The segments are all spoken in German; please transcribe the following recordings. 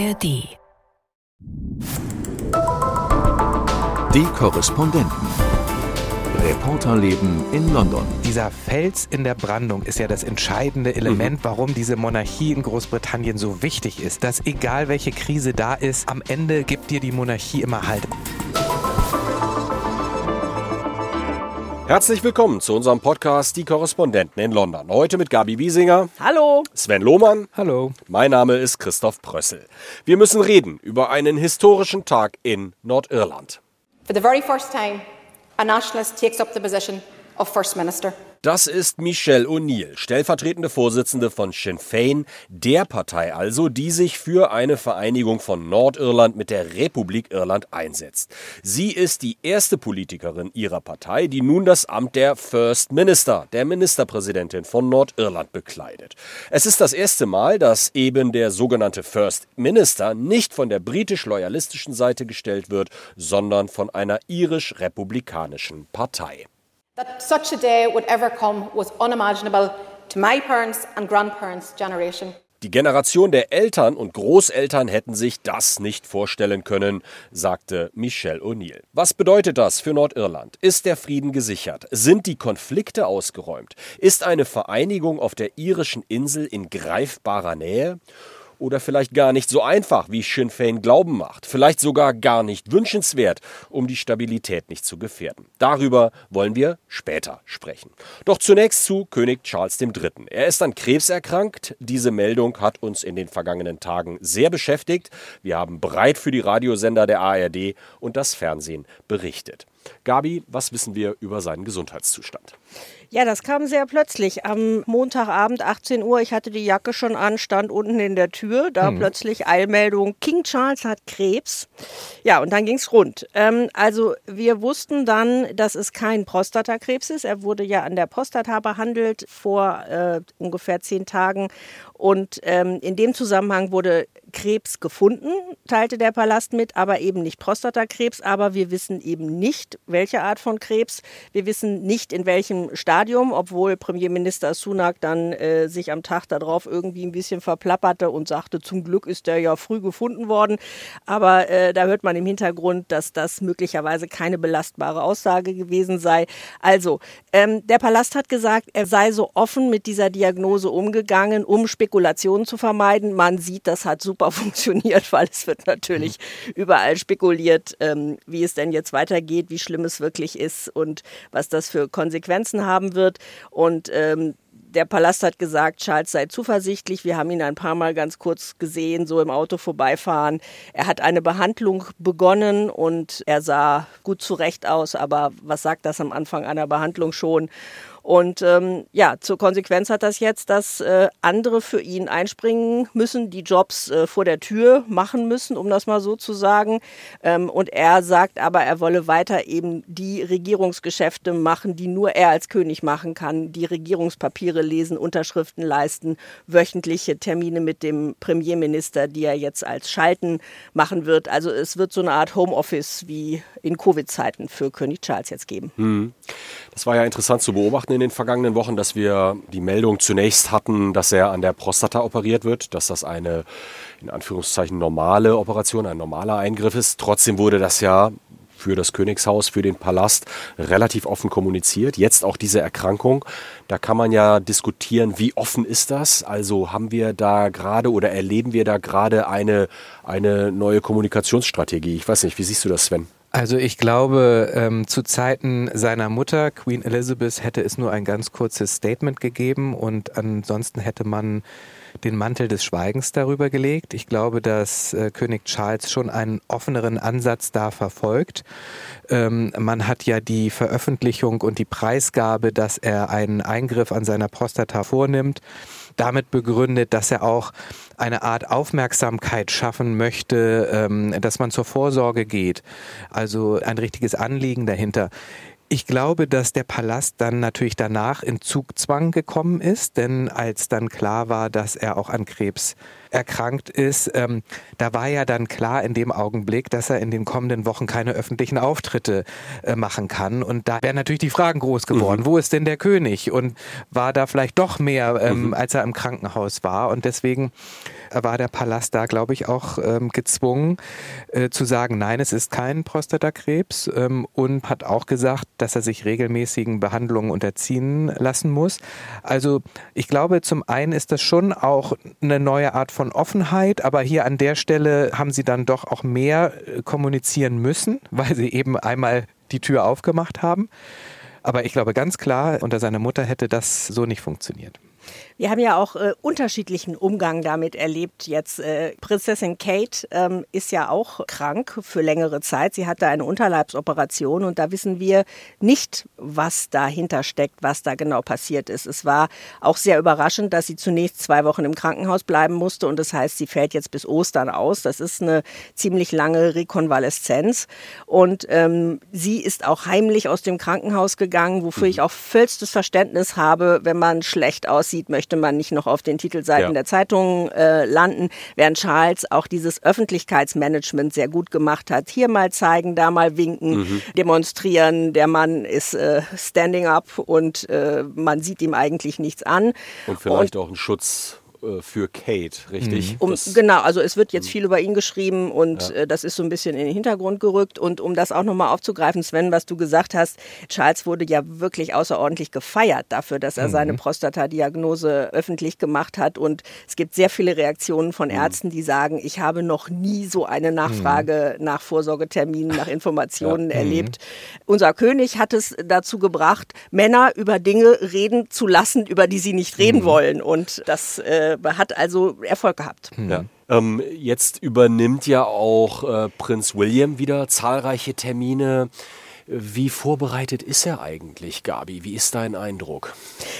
ARD. Die Korrespondenten. Reporterleben in London. Dieser Fels in der Brandung ist ja das entscheidende Element, Mhm. warum diese Monarchie in Großbritannien so wichtig ist. Dass egal welche Krise da ist, am Ende gibt dir die Monarchie immer Halt. Herzlich willkommen zu unserem Podcast Die Korrespondenten in London. Heute mit Gabi Wiesinger, Hallo. Sven Lohmann. Hallo. Mein Name ist Christoph Prössel. Wir müssen reden über einen historischen Tag in Nordirland. For the very first time, a nationalist takes up the position of First Minister. Das ist Michelle O'Neill, stellvertretende Vorsitzende von Sinn Fein, der Partei also, die sich für eine Vereinigung von Nordirland mit der Republik Irland einsetzt. Sie ist die erste Politikerin ihrer Partei, die nun das Amt der First Minister, der Ministerpräsidentin von Nordirland bekleidet. Es ist das erste Mal, dass eben der sogenannte First Minister nicht von der britisch-loyalistischen Seite gestellt wird, sondern von einer irisch-republikanischen Partei. That such a day would ever come was unimaginable to my parents' and grandparents' generation. Die Generation der Eltern und Großeltern hätten sich das nicht vorstellen können, sagte Michelle O'Neill. Was bedeutet das für Nordirland? Ist der Frieden gesichert? Sind die Konflikte ausgeräumt? Ist eine Vereinigung auf der irischen Insel in greifbarer Nähe? Oder vielleicht gar nicht so einfach, wie Sinn Fein Glauben macht. Vielleicht sogar gar nicht wünschenswert, um die Stabilität nicht zu gefährden. Darüber wollen wir später sprechen. Doch zunächst zu König Charles III. Er ist an Krebs erkrankt. Diese Meldung hat uns in den vergangenen Tagen sehr beschäftigt. Wir haben breit für die Radiosender der ARD und das Fernsehen berichtet. Gabi, was wissen wir über seinen Gesundheitszustand? Ja, das kam sehr plötzlich. Am Montagabend 18 Uhr, ich hatte die Jacke schon an, stand unten in der Tür, da plötzlich Eilmeldung, King Charles hat Krebs. Ja, und dann ging's rund. Ähm, also wir wussten dann, dass es kein Prostatakrebs ist. Er wurde ja an der Prostata behandelt vor äh, ungefähr zehn Tagen. Und ähm, in dem Zusammenhang wurde Krebs gefunden, teilte der Palast mit, aber eben nicht Prostatakrebs. Aber wir wissen eben nicht, welche Art von Krebs. Wir wissen nicht, in welchem Stadium, obwohl Premierminister Sunak dann äh, sich am Tag darauf irgendwie ein bisschen verplapperte und sagte, zum Glück ist der ja früh gefunden worden. Aber äh, da hört man im Hintergrund, dass das möglicherweise keine belastbare Aussage gewesen sei. Also, ähm, der Palast hat gesagt, er sei so offen mit dieser Diagnose umgegangen, um Spekulationen zu vermeiden. Man sieht, das hat super funktioniert, weil es wird natürlich überall spekuliert, ähm, wie es denn jetzt weitergeht, wie schlimm es wirklich ist und was das für Konsequenzen haben wird. Und ähm, der Palast hat gesagt, Charles sei zuversichtlich. Wir haben ihn ein paar Mal ganz kurz gesehen, so im Auto vorbeifahren. Er hat eine Behandlung begonnen und er sah gut zurecht aus. Aber was sagt das am Anfang einer Behandlung schon? Und ähm, ja, zur Konsequenz hat das jetzt, dass äh, andere für ihn einspringen müssen, die Jobs äh, vor der Tür machen müssen, um das mal so zu sagen. Ähm, und er sagt aber, er wolle weiter eben die Regierungsgeschäfte machen, die nur er als König machen kann, die Regierungspapiere lesen, Unterschriften leisten, wöchentliche Termine mit dem Premierminister, die er jetzt als Schalten machen wird. Also es wird so eine Art Homeoffice wie in Covid-Zeiten für König Charles jetzt geben. Das war ja interessant zu beobachten in den vergangenen Wochen, dass wir die Meldung zunächst hatten, dass er an der Prostata operiert wird, dass das eine in Anführungszeichen normale Operation, ein normaler Eingriff ist. Trotzdem wurde das ja für das Königshaus, für den Palast relativ offen kommuniziert. Jetzt auch diese Erkrankung. Da kann man ja diskutieren, wie offen ist das? Also haben wir da gerade oder erleben wir da gerade eine, eine neue Kommunikationsstrategie? Ich weiß nicht, wie siehst du das, Sven? Also ich glaube, ähm, zu Zeiten seiner Mutter, Queen Elizabeth, hätte es nur ein ganz kurzes Statement gegeben und ansonsten hätte man den Mantel des Schweigens darüber gelegt. Ich glaube, dass äh, König Charles schon einen offeneren Ansatz da verfolgt. Ähm, man hat ja die Veröffentlichung und die Preisgabe, dass er einen Eingriff an seiner Prostata vornimmt, damit begründet, dass er auch eine Art Aufmerksamkeit schaffen möchte, ähm, dass man zur Vorsorge geht. Also ein richtiges Anliegen dahinter. Ich glaube, dass der Palast dann natürlich danach in Zugzwang gekommen ist, denn als dann klar war, dass er auch an Krebs erkrankt ist, ähm, da war ja dann klar in dem Augenblick, dass er in den kommenden Wochen keine öffentlichen Auftritte äh, machen kann. Und da wären natürlich die Fragen groß geworden. Mhm. Wo ist denn der König? Und war da vielleicht doch mehr, ähm, mhm. als er im Krankenhaus war? Und deswegen war der Palast da, glaube ich, auch ähm, gezwungen äh, zu sagen, nein, es ist kein Prostatakrebs ähm, und hat auch gesagt, dass er sich regelmäßigen Behandlungen unterziehen lassen muss. Also ich glaube, zum einen ist das schon auch eine neue Art von Offenheit, aber hier an der Stelle haben sie dann doch auch mehr äh, kommunizieren müssen, weil sie eben einmal die Tür aufgemacht haben. Aber ich glaube ganz klar, unter seiner Mutter hätte das so nicht funktioniert. Wir haben ja auch äh, unterschiedlichen Umgang damit erlebt. Jetzt äh, Prinzessin Kate ähm, ist ja auch krank für längere Zeit. Sie hatte eine Unterleibsoperation und da wissen wir nicht, was dahinter steckt, was da genau passiert ist. Es war auch sehr überraschend, dass sie zunächst zwei Wochen im Krankenhaus bleiben musste und das heißt, sie fällt jetzt bis Ostern aus. Das ist eine ziemlich lange Rekonvaleszenz und ähm, sie ist auch heimlich aus dem Krankenhaus gegangen, wofür mhm. ich auch vollstes Verständnis habe, wenn man schlecht aussieht, möchte möchte man nicht noch auf den Titelseiten ja. der Zeitungen äh, landen, während Charles auch dieses Öffentlichkeitsmanagement sehr gut gemacht hat. Hier mal zeigen, da mal winken, mhm. demonstrieren. Der Mann ist äh, standing up und äh, man sieht ihm eigentlich nichts an. Und vielleicht und, auch ein Schutz für Kate, richtig? Mhm. Um, genau, also es wird jetzt mhm. viel über ihn geschrieben und ja. äh, das ist so ein bisschen in den Hintergrund gerückt. Und um das auch nochmal aufzugreifen, Sven, was du gesagt hast, Charles wurde ja wirklich außerordentlich gefeiert dafür, dass er mhm. seine Prostatadiagnose öffentlich gemacht hat. Und es gibt sehr viele Reaktionen von mhm. Ärzten, die sagen, ich habe noch nie so eine Nachfrage mhm. nach Vorsorgeterminen, nach Informationen ja. erlebt. Unser König hat es dazu gebracht, Männer über Dinge reden zu lassen, über die sie nicht reden wollen. Und das äh, äh, hat also Erfolg gehabt. Ja. Ähm, jetzt übernimmt ja auch äh, Prinz William wieder zahlreiche Termine. Wie vorbereitet ist er eigentlich, Gabi? Wie ist dein Eindruck?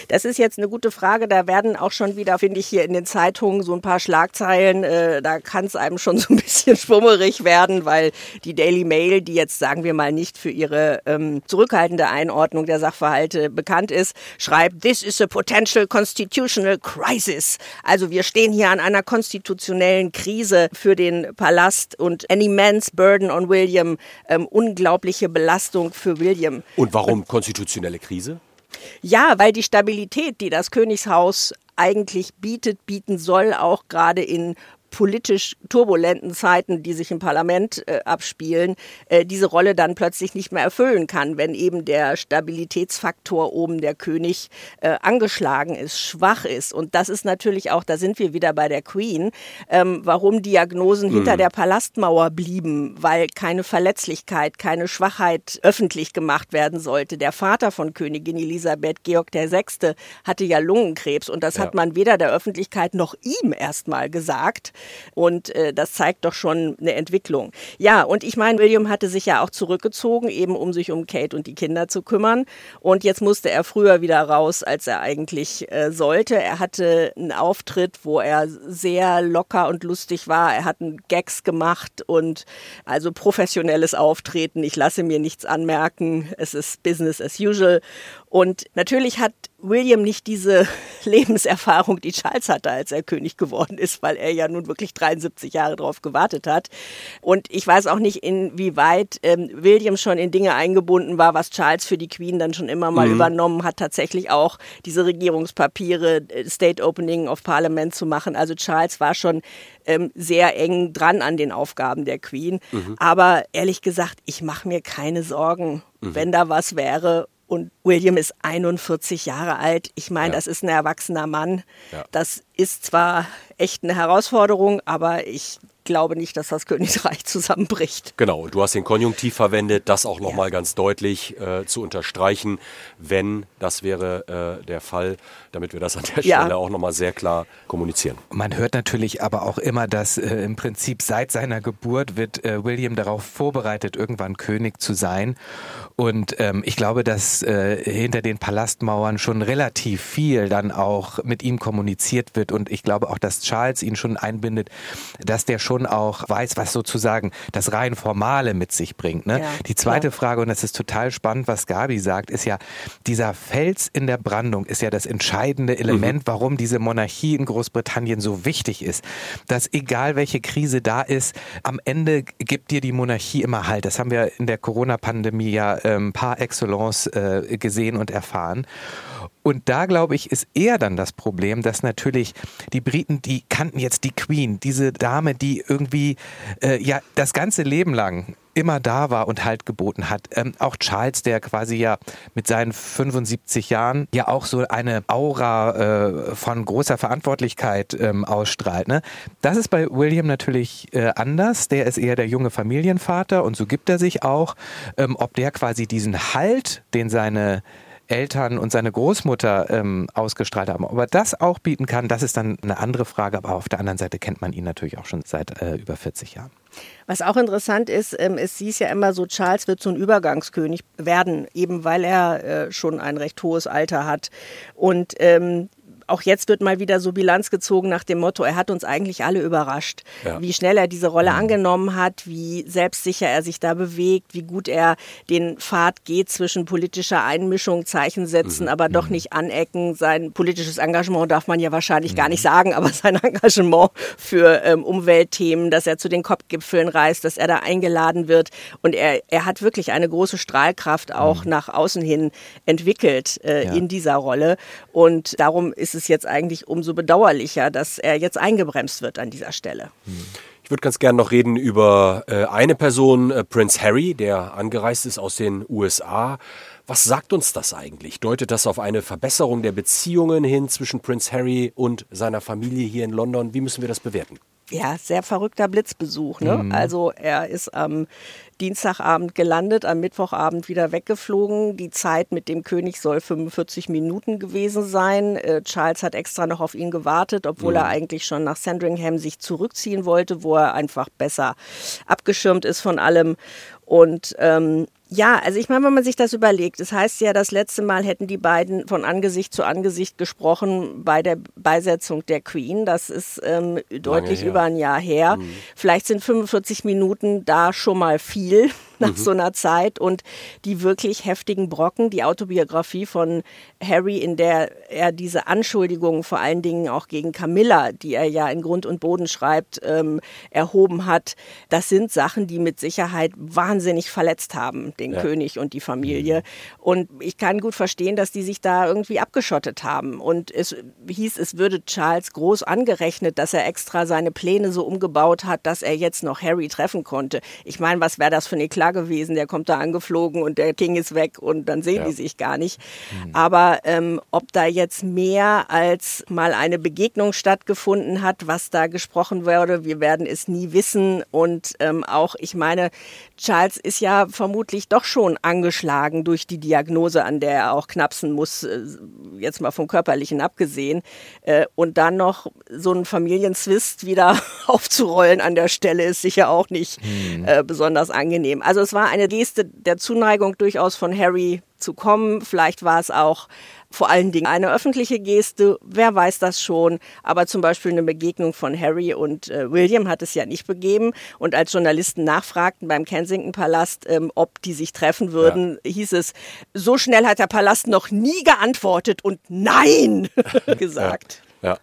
Das ist jetzt eine gute Frage. Da werden auch schon wieder, finde ich, hier in den Zeitungen so ein paar Schlagzeilen. Äh, da kann es einem schon so ein bisschen schwummerig werden, weil die Daily Mail, die jetzt sagen wir mal nicht für ihre ähm, zurückhaltende Einordnung der Sachverhalte bekannt ist, schreibt, This is a potential constitutional crisis. Also wir stehen hier an einer konstitutionellen Krise für den Palast und an immense burden on William, ähm, unglaubliche Belastung Belastung für William. Und warum konstitutionelle Krise? Ja, weil die Stabilität, die das Königshaus eigentlich bietet, bieten soll, auch gerade in politisch turbulenten Zeiten, die sich im Parlament äh, abspielen, äh, diese Rolle dann plötzlich nicht mehr erfüllen kann, wenn eben der Stabilitätsfaktor oben der König äh, angeschlagen ist, schwach ist. Und das ist natürlich auch, da sind wir wieder bei der Queen, ähm, warum Diagnosen mhm. hinter der Palastmauer blieben, weil keine Verletzlichkeit, keine Schwachheit öffentlich gemacht werden sollte. Der Vater von Königin Elisabeth, Georg VI., hatte ja Lungenkrebs und das ja. hat man weder der Öffentlichkeit noch ihm erstmal gesagt. Und äh, das zeigt doch schon eine Entwicklung. Ja, und ich meine, William hatte sich ja auch zurückgezogen, eben um sich um Kate und die Kinder zu kümmern. Und jetzt musste er früher wieder raus, als er eigentlich äh, sollte. Er hatte einen Auftritt, wo er sehr locker und lustig war. Er hat Gags gemacht und also professionelles Auftreten. Ich lasse mir nichts anmerken. Es ist Business as usual. Und natürlich hat William nicht diese Lebenserfahrung, die Charles hatte, als er König geworden ist, weil er ja nun wirklich 73 Jahre darauf gewartet hat. Und ich weiß auch nicht, inwieweit ähm, William schon in Dinge eingebunden war, was Charles für die Queen dann schon immer mal mhm. übernommen hat, tatsächlich auch diese Regierungspapiere, äh, State Opening of Parliament zu machen. Also Charles war schon ähm, sehr eng dran an den Aufgaben der Queen. Mhm. Aber ehrlich gesagt, ich mache mir keine Sorgen, mhm. wenn da was wäre und William ist 41 Jahre alt. Ich meine, ja. das ist ein erwachsener Mann. Ja. Das ist zwar echt eine Herausforderung, aber ich glaube nicht, dass das Königreich zusammenbricht. Genau, du hast den Konjunktiv verwendet, das auch nochmal ja. ganz deutlich äh, zu unterstreichen, wenn das wäre äh, der Fall, damit wir das an der ja. Stelle auch nochmal sehr klar kommunizieren. Man hört natürlich aber auch immer, dass äh, im Prinzip seit seiner Geburt wird äh, William darauf vorbereitet, irgendwann König zu sein. Und ähm, ich glaube, dass äh, hinter den Palastmauern schon relativ viel dann auch mit ihm kommuniziert wird. Und ich glaube auch, dass Charles ihn schon einbindet, dass der schon schon auch weiß, was sozusagen das rein Formale mit sich bringt. Ne? Ja, die zweite klar. Frage, und das ist total spannend, was Gabi sagt, ist ja, dieser Fels in der Brandung ist ja das entscheidende Element, warum diese Monarchie in Großbritannien so wichtig ist. Dass egal welche Krise da ist, am Ende gibt dir die Monarchie immer Halt. Das haben wir in der Corona-Pandemie ja ähm, par excellence äh, gesehen und erfahren. Und da glaube ich, ist eher dann das Problem, dass natürlich die Briten, die kannten jetzt die Queen, diese Dame, die irgendwie äh, ja das ganze Leben lang immer da war und Halt geboten hat. Ähm, auch Charles, der quasi ja mit seinen 75 Jahren ja auch so eine Aura äh, von großer Verantwortlichkeit ähm, ausstrahlt. Ne? Das ist bei William natürlich äh, anders. Der ist eher der junge Familienvater und so gibt er sich auch. Ähm, ob der quasi diesen Halt, den seine Eltern und seine Großmutter ähm, ausgestrahlt haben. Ob er das auch bieten kann, das ist dann eine andere Frage. Aber auf der anderen Seite kennt man ihn natürlich auch schon seit äh, über 40 Jahren. Was auch interessant ist, ähm, es hieß ja immer so, Charles wird so ein Übergangskönig werden, eben weil er äh, schon ein recht hohes Alter hat. Und ähm, auch jetzt wird mal wieder so Bilanz gezogen nach dem Motto, er hat uns eigentlich alle überrascht, Ja. wie schnell er diese Rolle angenommen hat, wie selbstsicher er sich da bewegt, wie gut er den Pfad geht zwischen politischer Einmischung, Zeichen setzen, aber doch nicht anecken. Sein politisches Engagement darf man ja wahrscheinlich gar nicht sagen, aber sein Engagement für ähm, Umweltthemen, dass er zu den COP-Gipfeln reist, dass er da eingeladen wird. Und er, er hat wirklich eine große Strahlkraft auch nach außen hin entwickelt äh, Ja. in dieser Rolle. Und darum ist es jetzt eigentlich umso bedauerlicher, dass er jetzt eingebremst wird an dieser Stelle. Ich würde ganz gerne noch reden über äh, eine Person, äh, Prince Harry, der angereist ist aus den USA. Was sagt uns das eigentlich? Deutet das auf eine Verbesserung der Beziehungen hin zwischen Prince Harry und seiner Familie hier in London? Wie müssen wir das bewerten? Ja, sehr verrückter Blitzbesuch. Ne? Also er ist am Dienstagabend gelandet, am Mittwochabend wieder weggeflogen. Die Zeit mit dem König soll 45 Minuten gewesen sein. Äh, Charles hat extra noch auf ihn gewartet, obwohl er eigentlich schon nach Sandringham sich zurückziehen wollte, wo er einfach besser abgeschirmt ist von allem. Und ähm, ja, also ich meine, wenn man sich das überlegt, es heißt ja, das letzte Mal hätten die beiden von Angesicht zu Angesicht gesprochen bei der Beisetzung der Queen. Das ist ähm, deutlich über ein Jahr her. Vielleicht sind 45 Minuten da schon mal viel oublié. Nach so einer Zeit und die wirklich heftigen Brocken, die Autobiografie von Harry, in der er diese Anschuldigungen vor allen Dingen auch gegen Camilla, die er ja in Grund und Boden schreibt, ähm, erhoben hat, das sind Sachen, die mit Sicherheit wahnsinnig verletzt haben, den Ja. König und die Familie. Und ich kann gut verstehen, dass die sich da irgendwie abgeschottet haben. Und es hieß, es würde Charles groß angerechnet, dass er extra seine Pläne so umgebaut hat, dass er jetzt noch Harry treffen konnte. Ich meine, was wäre das für eine Gewesen? Der kommt da angeflogen und der King ist weg und dann sehen Ja. die sich gar nicht. Aber ähm, ob da jetzt mehr als mal eine Begegnung stattgefunden hat, was da gesprochen wurde, wir werden es nie wissen. Und ähm, auch, ich meine, Charles ist ja vermutlich doch schon angeschlagen durch die Diagnose, an der er auch knapsen muss, äh, jetzt mal vom Körperlichen abgesehen. Äh, und dann noch so einen Familienzwist wieder aufzurollen an der Stelle ist sicher auch nicht äh, besonders angenehm. Also es war eine Geste der Zuneigung durchaus von Harry zu kommen. Vielleicht war es auch vor allen Dingen eine öffentliche Geste, wer weiß das schon, aber zum Beispiel eine Begegnung von Harry und äh, William hat es ja nicht begeben. Und als Journalisten nachfragten beim Kensington Palast, ähm, ob die sich treffen würden, hieß es, so schnell hat der Palast noch nie geantwortet und Nein gesagt. Ja.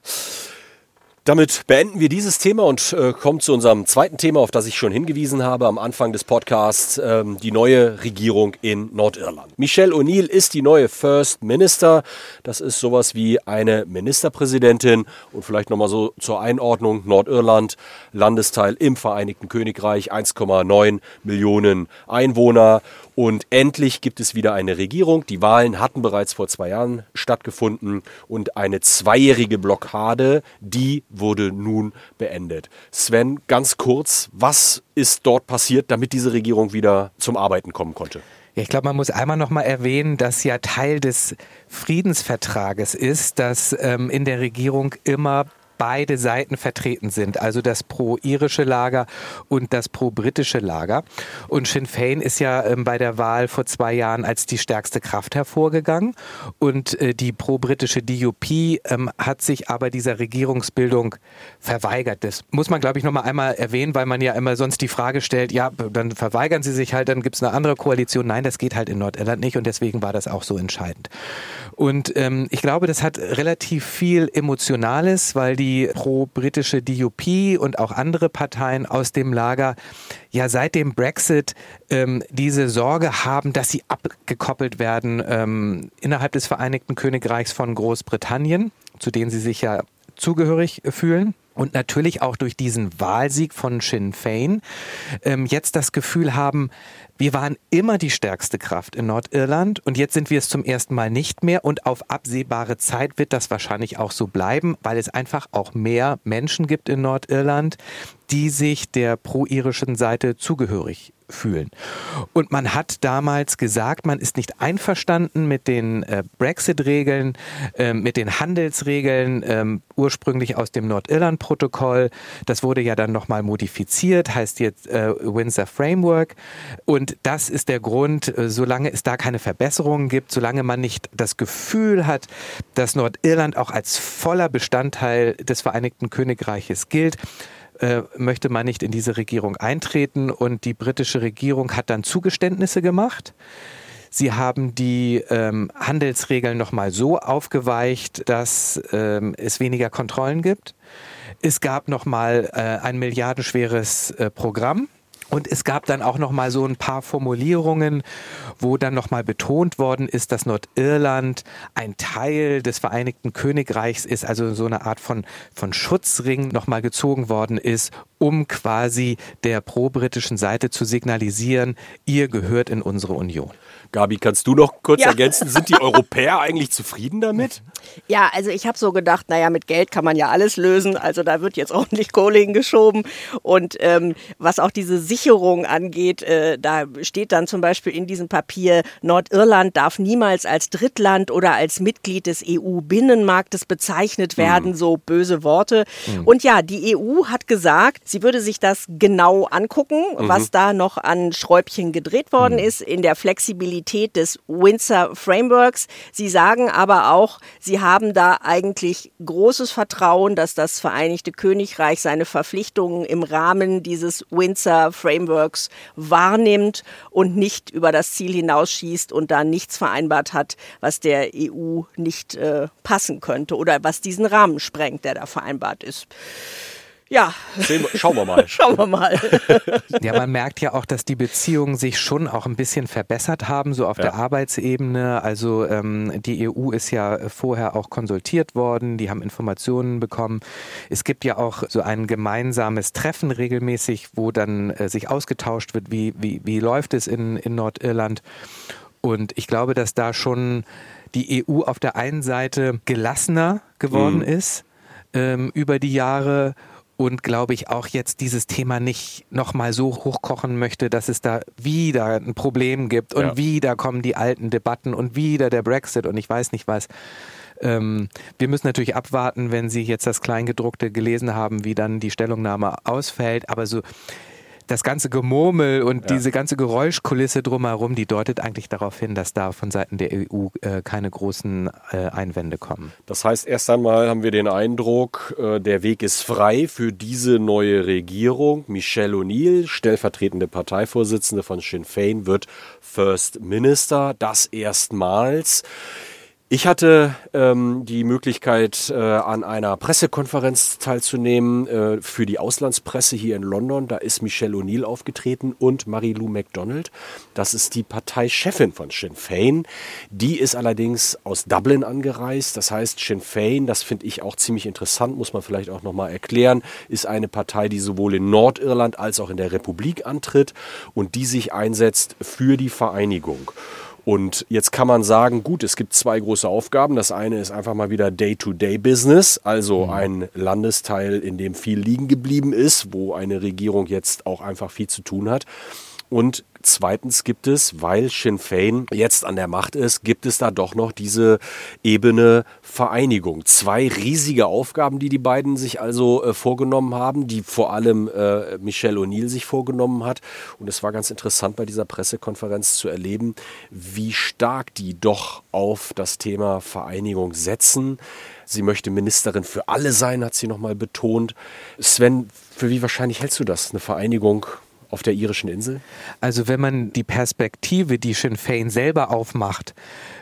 Damit beenden wir dieses Thema und äh, kommen zu unserem zweiten Thema, auf das ich schon hingewiesen habe am Anfang des Podcasts, ähm, die neue Regierung in Nordirland. Michelle O'Neill ist die neue First Minister. Das ist sowas wie eine Ministerpräsidentin und vielleicht nochmal so zur Einordnung Nordirland, Landesteil im Vereinigten Königreich, 1,9 Millionen Einwohner und endlich gibt es wieder eine Regierung. Die Wahlen hatten bereits vor zwei Jahren stattgefunden und eine zweijährige Blockade, die wurde nun beendet. Sven, ganz kurz, was ist dort passiert, damit diese Regierung wieder zum Arbeiten kommen konnte? Ich glaube, man muss einmal noch mal erwähnen, dass ja Teil des Friedensvertrages ist, dass ähm, in der Regierung immer beide Seiten vertreten sind, also das pro-irische Lager und das pro-britische Lager. Und Sinn Fein ist ja ähm, bei der Wahl vor zwei Jahren als die stärkste Kraft hervorgegangen und äh, die pro-britische DUP ähm, hat sich aber dieser Regierungsbildung verweigert. Das muss man, glaube ich, noch mal einmal erwähnen, weil man ja immer sonst die Frage stellt, ja, dann verweigern sie sich halt, dann gibt es eine andere Koalition. Nein, das geht halt in Nordirland nicht und deswegen war das auch so entscheidend. Und ähm, ich glaube, das hat relativ viel Emotionales, weil die pro-britische DUP und auch andere Parteien aus dem Lager ja seit dem Brexit ähm, diese Sorge haben, dass sie abgekoppelt werden ähm, innerhalb des Vereinigten Königreichs von Großbritannien, zu denen sie sich ja zugehörig fühlen und natürlich auch durch diesen Wahlsieg von Sinn Fein ähm, jetzt das Gefühl haben, wir waren immer die stärkste Kraft in Nordirland und jetzt sind wir es zum ersten Mal nicht mehr und auf absehbare Zeit wird das wahrscheinlich auch so bleiben, weil es einfach auch mehr Menschen gibt in Nordirland, die sich der pro-irischen Seite zugehörig fühlen. Und man hat damals gesagt, man ist nicht einverstanden mit den äh, Brexit-Regeln, äh, mit den Handelsregeln, äh, ursprünglich aus dem Nordirland-Protokoll. Das wurde ja dann nochmal modifiziert, heißt jetzt äh, Windsor Framework. Und das ist der Grund, äh, solange es da keine Verbesserungen gibt, solange man nicht das Gefühl hat, dass Nordirland auch als voller Bestandteil des Vereinigten Königreiches gilt, äh, möchte man nicht in diese Regierung eintreten. Und die britische Regierung hat dann Zugeständnisse gemacht. Sie haben die ähm, Handelsregeln nochmal so aufgeweicht, dass ähm, es weniger Kontrollen gibt. Es gab nochmal äh, ein milliardenschweres äh, Programm und es gab dann auch noch mal so ein paar Formulierungen, wo dann noch mal betont worden ist, dass Nordirland ein Teil des Vereinigten Königreichs ist, also so eine Art von von Schutzring noch mal gezogen worden ist, um quasi der pro-britischen Seite zu signalisieren, ihr gehört in unsere Union. Gabi, kannst du noch kurz ja. ergänzen, sind die Europäer eigentlich zufrieden damit? Ja, also ich habe so gedacht, naja, mit Geld kann man ja alles lösen, also da wird jetzt ordentlich Kohle hingeschoben und ähm, was auch diese Sicherung angeht, äh, da steht dann zum Beispiel in diesem Papier, Nordirland darf niemals als Drittland oder als Mitglied des EU-Binnenmarktes bezeichnet werden, mhm. so böse Worte. Mhm. Und ja, die EU hat gesagt, sie würde sich das genau angucken, mhm. was da noch an Schräubchen gedreht worden mhm. ist in der Flexibilität Flexibilität des Windsor Frameworks. Sie sagen aber auch, sie haben da eigentlich großes Vertrauen, dass das Vereinigte Königreich seine Verpflichtungen im Rahmen dieses Windsor Frameworks wahrnimmt und nicht über das Ziel hinausschießt und da nichts vereinbart hat, was der EU nicht äh, passen könnte oder was diesen Rahmen sprengt, der da vereinbart ist. Ja. schauen wir mal. schauen wir mal. ja, man merkt ja auch, dass die Beziehungen sich schon auch ein bisschen verbessert haben, so auf ja. der Arbeitsebene. Also ähm, die EU ist ja vorher auch konsultiert worden, die haben Informationen bekommen. Es gibt ja auch so ein gemeinsames Treffen regelmäßig, wo dann äh, sich ausgetauscht wird, wie, wie, wie läuft es in, in Nordirland. Und ich glaube, dass da schon die EU auf der einen Seite gelassener geworden mhm. ist ähm, über die Jahre und glaube ich auch jetzt dieses Thema nicht nochmal so hochkochen möchte, dass es da wieder ein Problem gibt und ja. wieder kommen die alten Debatten und wieder der Brexit und ich weiß nicht was. Ähm, wir müssen natürlich abwarten, wenn Sie jetzt das Kleingedruckte gelesen haben, wie dann die Stellungnahme ausfällt. Aber so das ganze Gemurmel und ja. diese ganze Geräuschkulisse drumherum, die deutet eigentlich darauf hin, dass da von Seiten der EU äh, keine großen äh, Einwände kommen. Das heißt, erst einmal haben wir den Eindruck, äh, der Weg ist frei für diese neue Regierung. Michelle O'Neill, stellvertretende Parteivorsitzende von Sinn Fein, wird First Minister. Das erstmals. Ich hatte ähm, die Möglichkeit, äh, an einer Pressekonferenz teilzunehmen äh, für die Auslandspresse hier in London. Da ist Michelle O'Neill aufgetreten und Marie-Lou MacDonald. Das ist die Parteichefin von Sinn Fein. Die ist allerdings aus Dublin angereist. Das heißt, Sinn Fein, das finde ich auch ziemlich interessant, muss man vielleicht auch nochmal erklären, ist eine Partei, die sowohl in Nordirland als auch in der Republik antritt und die sich einsetzt für die Vereinigung. Und jetzt kann man sagen, gut, es gibt zwei große Aufgaben. Das eine ist einfach mal wieder Day-to-Day-Business, also mhm. ein Landesteil, in dem viel liegen geblieben ist, wo eine Regierung jetzt auch einfach viel zu tun hat. Und zweitens gibt es, weil Sinn Fein jetzt an der Macht ist, gibt es da doch noch diese Ebene Vereinigung. Zwei riesige Aufgaben, die die beiden sich also äh, vorgenommen haben, die vor allem äh, Michelle O'Neill sich vorgenommen hat. Und es war ganz interessant bei dieser Pressekonferenz zu erleben, wie stark die doch auf das Thema Vereinigung setzen. Sie möchte Ministerin für alle sein, hat sie nochmal betont. Sven, für wie wahrscheinlich hältst du das, eine Vereinigung auf der irischen Insel? Also wenn man die Perspektive, die Sinn Fein selber aufmacht,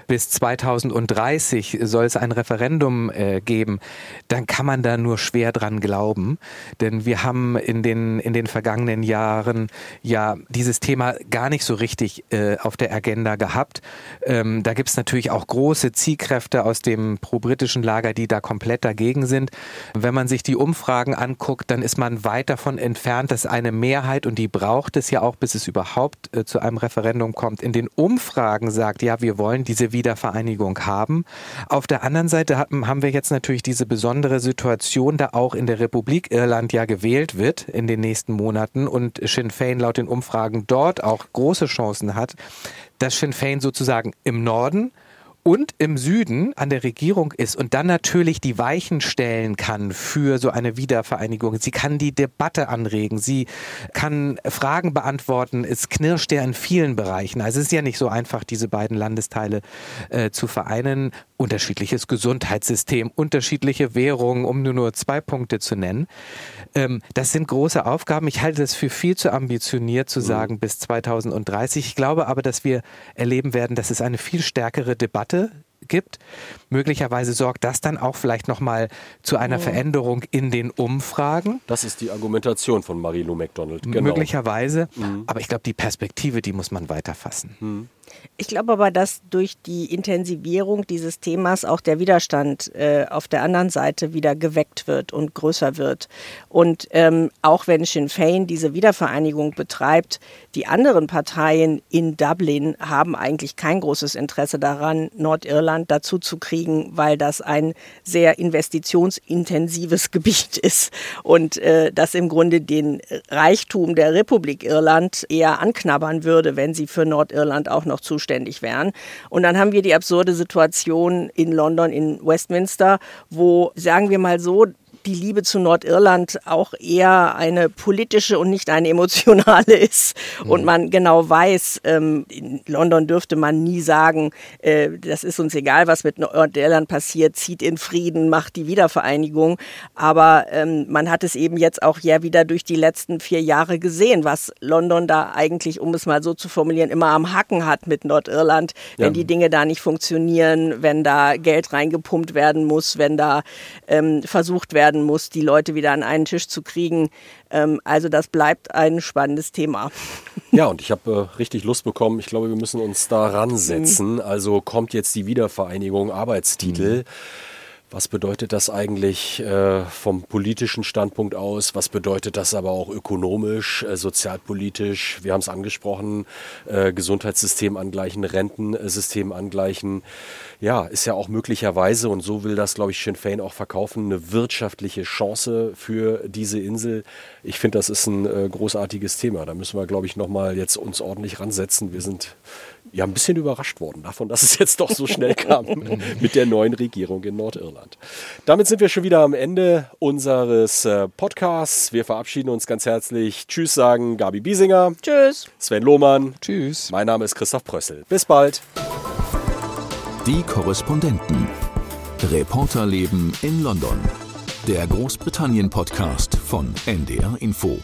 bis 2030 soll es ein Referendum äh, geben, dann kann man da nur schwer dran glauben. Denn wir haben in den, in den vergangenen Jahren ja dieses Thema gar nicht so richtig äh, auf der Agenda gehabt. Ähm, da gibt es natürlich auch große Ziehkräfte aus dem pro-britischen Lager, die da komplett dagegen sind. Wenn man sich die Umfragen anguckt, dann ist man weit davon entfernt, dass eine Mehrheit, und die braucht es ja auch, bis es überhaupt äh, zu einem Referendum kommt, in den Umfragen sagt, ja, wir wollen diese Wiedervereinigung haben. Auf der anderen Seite haben wir jetzt natürlich diese besondere Situation, da auch in der Republik Irland ja gewählt wird in den nächsten Monaten und Sinn Fein laut den Umfragen dort auch große Chancen hat, dass Sinn Fein sozusagen im Norden und im Süden an der Regierung ist und dann natürlich die Weichen stellen kann für so eine Wiedervereinigung. Sie kann die Debatte anregen, sie kann Fragen beantworten. Es knirscht ja in vielen Bereichen. Also es ist ja nicht so einfach, diese beiden Landesteile äh, zu vereinen. Unterschiedliches Gesundheitssystem, unterschiedliche Währungen, um nur, nur zwei Punkte zu nennen. Ähm, das sind große Aufgaben. Ich halte es für viel zu ambitioniert zu mhm. sagen bis 2030. Ich glaube aber, dass wir erleben werden, dass es eine viel stärkere Debatte gibt. Möglicherweise sorgt das dann auch vielleicht nochmal zu einer Veränderung in den Umfragen. Das ist die Argumentation von Marie-Lou MacDonald. Genau. Möglicherweise. Mhm. Aber ich glaube, die Perspektive, die muss man weiterfassen. Mhm. Ich glaube aber, dass durch die Intensivierung dieses Themas auch der Widerstand äh, auf der anderen Seite wieder geweckt wird und größer wird. Und ähm, auch wenn Sinn Fein diese Wiedervereinigung betreibt, die anderen Parteien in Dublin haben eigentlich kein großes Interesse daran, Nordirland dazu zu kriegen, weil das ein sehr investitionsintensives Gebiet ist und äh, das im Grunde den Reichtum der Republik Irland eher anknabbern würde, wenn sie für Nordirland auch noch zuständig wären. Und dann haben wir die absurde Situation in London, in Westminster, wo, sagen wir mal so, die Liebe zu Nordirland auch eher eine politische und nicht eine emotionale ist. Mhm. Und man genau weiß, ähm, in London dürfte man nie sagen, äh, das ist uns egal, was mit Nordirland passiert, zieht in Frieden, macht die Wiedervereinigung. Aber ähm, man hat es eben jetzt auch ja wieder durch die letzten vier Jahre gesehen, was London da eigentlich, um es mal so zu formulieren, immer am Hacken hat mit Nordirland, wenn ja. die Dinge da nicht funktionieren, wenn da Geld reingepumpt werden muss, wenn da ähm, versucht werden, werden muss, die Leute wieder an einen Tisch zu kriegen. Ähm, also das bleibt ein spannendes Thema. Ja, und ich habe äh, richtig Lust bekommen. Ich glaube, wir müssen uns da ransetzen. Mhm. Also kommt jetzt die Wiedervereinigung Arbeitstitel. Mhm. Was bedeutet das eigentlich äh, vom politischen Standpunkt aus? Was bedeutet das aber auch ökonomisch, äh, sozialpolitisch? Wir haben es angesprochen, äh, Gesundheitssystem angleichen, Rentensystem angleichen. Ja, ist ja auch möglicherweise, und so will das, glaube ich, Sinn Fein auch verkaufen, eine wirtschaftliche Chance für diese Insel. Ich finde, das ist ein äh, großartiges Thema. Da müssen wir, glaube ich, nochmal jetzt uns ordentlich ransetzen. Wir sind ja ein bisschen überrascht worden davon, dass es jetzt doch so schnell kam mit der neuen Regierung in Nordirland. Damit sind wir schon wieder am Ende unseres äh, Podcasts. Wir verabschieden uns ganz herzlich. Tschüss sagen Gabi Biesinger. Tschüss. Sven Lohmann. Tschüss. Mein Name ist Christoph Prössel. Bis bald. Die Korrespondenten. Reporterleben in London. Der Großbritannien-Podcast von NDR Info.